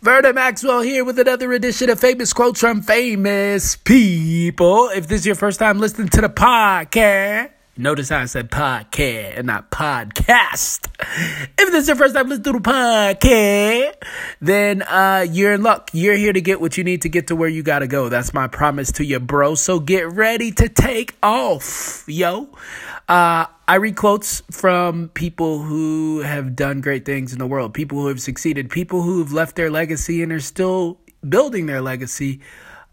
Verda Maxwell here with another edition of Famous Quotes from Famous People. If this is your first time listening to the podcast, notice how I said podcast and not podcast. If this is your first time listening to the podcast, then uh, you're in luck. You're here to get what you need to get to where you gotta go. That's my promise to you, bro. So get ready to take off, yo. Uh, I read quotes from people who have done great things in the world, people who have succeeded, people who have left their legacy and are still building their legacy,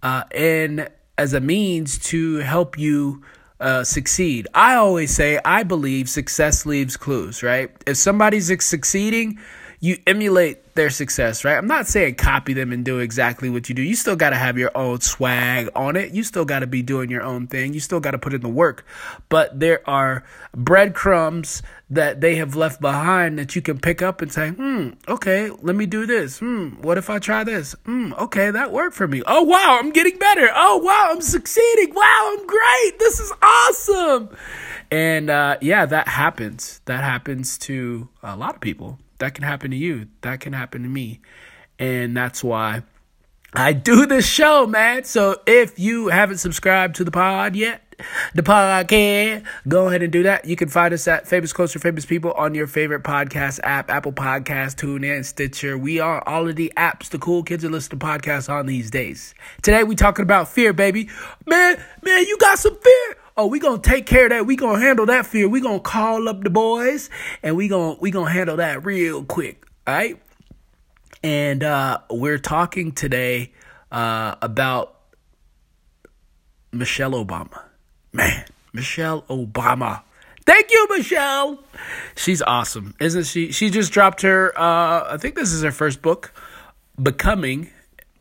uh, and as a means to help you uh, succeed. I always say, I believe success leaves clues, right? If somebody's succeeding, you emulate their success, right? I'm not saying copy them and do exactly what you do. You still got to have your own swag on it. You still got to be doing your own thing. You still got to put in the work. But there are breadcrumbs that they have left behind that you can pick up and say, hmm, okay, let me do this. Hmm, what if I try this? Hmm, okay, that worked for me. Oh, wow, I'm getting better. Oh, wow, I'm succeeding. Wow, I'm great. This is awesome. And uh, yeah, that happens. That happens to a lot of people. That can happen to you. That can happen to me. And that's why I do this show, man. So if you haven't subscribed to the pod yet, the podcast, go ahead and do that. You can find us at Famous for Famous People on your favorite podcast app, Apple Podcast, TuneIn, Stitcher. We are all of the apps the cool kids are listening to podcasts on these days. Today we talking about fear, baby. Man, man, you got some fear. Oh, we gonna take care of that. We gonna handle that fear. We gonna call up the boys and we gonna we gonna handle that real quick. All right. And uh, we're talking today uh, about Michelle Obama. Man, Michelle Obama. Thank you, Michelle. She's awesome, isn't she? She just dropped her. Uh, I think this is her first book, Becoming,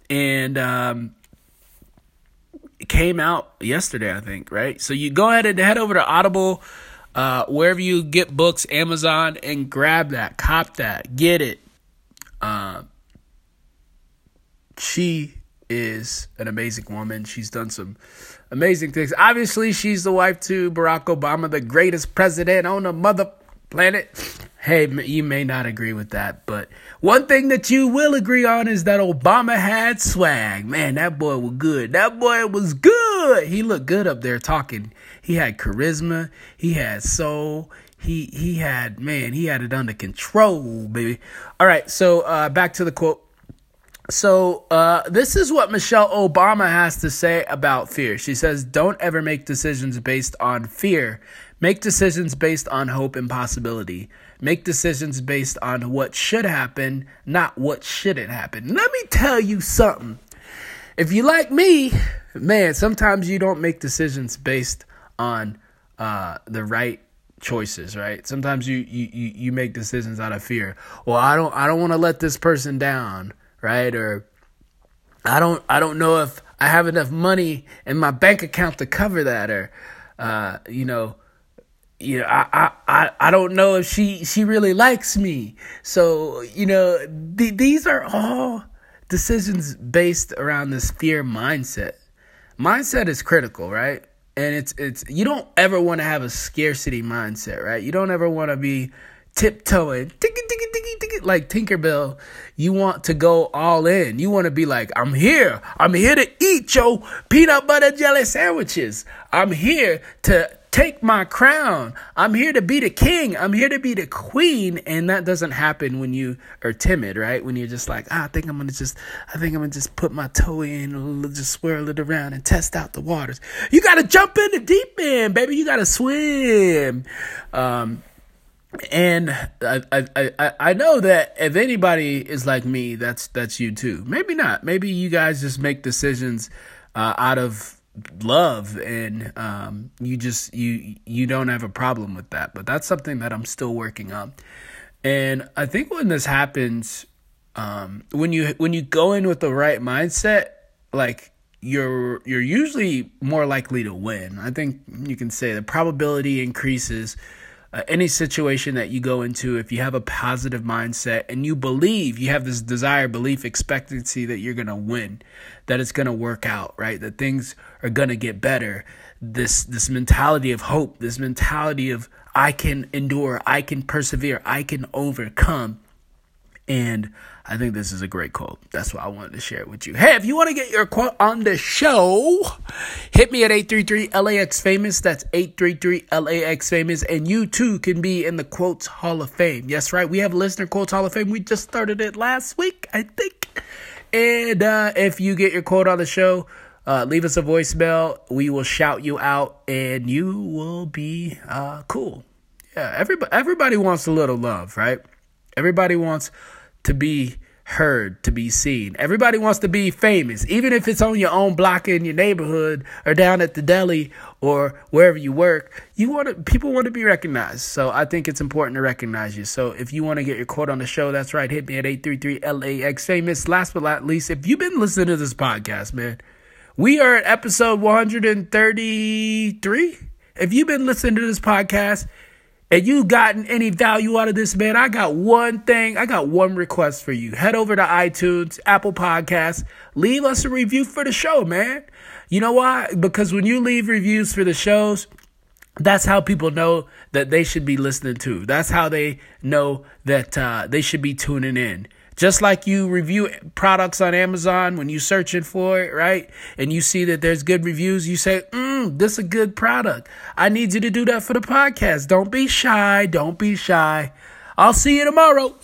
and um, came out yesterday. I think right. So you go ahead and head over to Audible, uh, wherever you get books, Amazon, and grab that, cop that, get it. Uh, she is an amazing woman. She's done some amazing things. Obviously, she's the wife to Barack Obama, the greatest president on the mother planet. Hey, you may not agree with that, but one thing that you will agree on is that Obama had swag. Man, that boy was good. That boy was good. He looked good up there talking. He had charisma. He had soul. He he had man. He had it under control, baby. All right, so uh, back to the quote. So, uh, this is what Michelle Obama has to say about fear. She says, Don't ever make decisions based on fear. Make decisions based on hope and possibility. Make decisions based on what should happen, not what shouldn't happen. Let me tell you something. If you like me, man, sometimes you don't make decisions based on uh, the right choices, right? Sometimes you, you, you make decisions out of fear. Well, I don't I don't want to let this person down right? Or I don't I don't know if I have enough money in my bank account to cover that, or uh, you know, you know, I, I, I don't know if she she really likes me. So you know, th- these are all decisions based around this fear mindset. Mindset is critical, right? And it's it's you don't ever want to have a scarcity mindset, right? You don't ever want to be tiptoeing, like Tinkerbell. You want to go all in. You want to be like, I'm here. I'm here to eat your peanut butter jelly sandwiches. I'm here to take my crown. I'm here to be the king. I'm here to be the queen. And that doesn't happen when you are timid, right? When you're just like, ah, I think I'm gonna just, I think I'm gonna just put my toe in, just swirl it around and test out the waters. You gotta jump in the deep end, baby. You gotta swim. Um, and I, I I I know that if anybody is like me, that's that's you too. Maybe not. Maybe you guys just make decisions uh, out of love, and um, you just you you don't have a problem with that. But that's something that I'm still working on. And I think when this happens, um, when you when you go in with the right mindset, like you're you're usually more likely to win. I think you can say the probability increases uh, any situation that you go into, if you have a positive mindset and you believe, you have this desire, belief, expectancy that you're going to win, that it's going to work out, right? That things are going to get better. This, this mentality of hope, this mentality of I can endure, I can persevere, I can overcome. And I think this is a great quote. That's why I wanted to share it with you. Hey, if you want to get your quote on the show, hit me at 833 LAX Famous. That's 833 LAX Famous. And you too can be in the Quotes Hall of Fame. Yes, right. We have Listener Quotes Hall of Fame. We just started it last week, I think. And uh, if you get your quote on the show, uh, leave us a voicemail. We will shout you out and you will be uh, cool. Yeah, everybody, everybody wants a little love, right? Everybody wants to be heard, to be seen. Everybody wants to be famous, even if it's on your own block in your neighborhood or down at the deli or wherever you work. You want to, people want to be recognized. So I think it's important to recognize you. So if you want to get your quote on the show, that's right. Hit me at 833 LAX famous. Last but not least, if you've been listening to this podcast, man, we are at episode 133. If you've been listening to this podcast, and you gotten any value out of this, man, I got one thing. I got one request for you. Head over to iTunes, Apple Podcasts, leave us a review for the show, man. You know why? Because when you leave reviews for the shows, that's how people know that they should be listening to. That's how they know that uh, they should be tuning in. Just like you review products on Amazon when you're searching for it, right? And you see that there's good reviews, you say, mm, this is a good product. I need you to do that for the podcast. Don't be shy. Don't be shy. I'll see you tomorrow.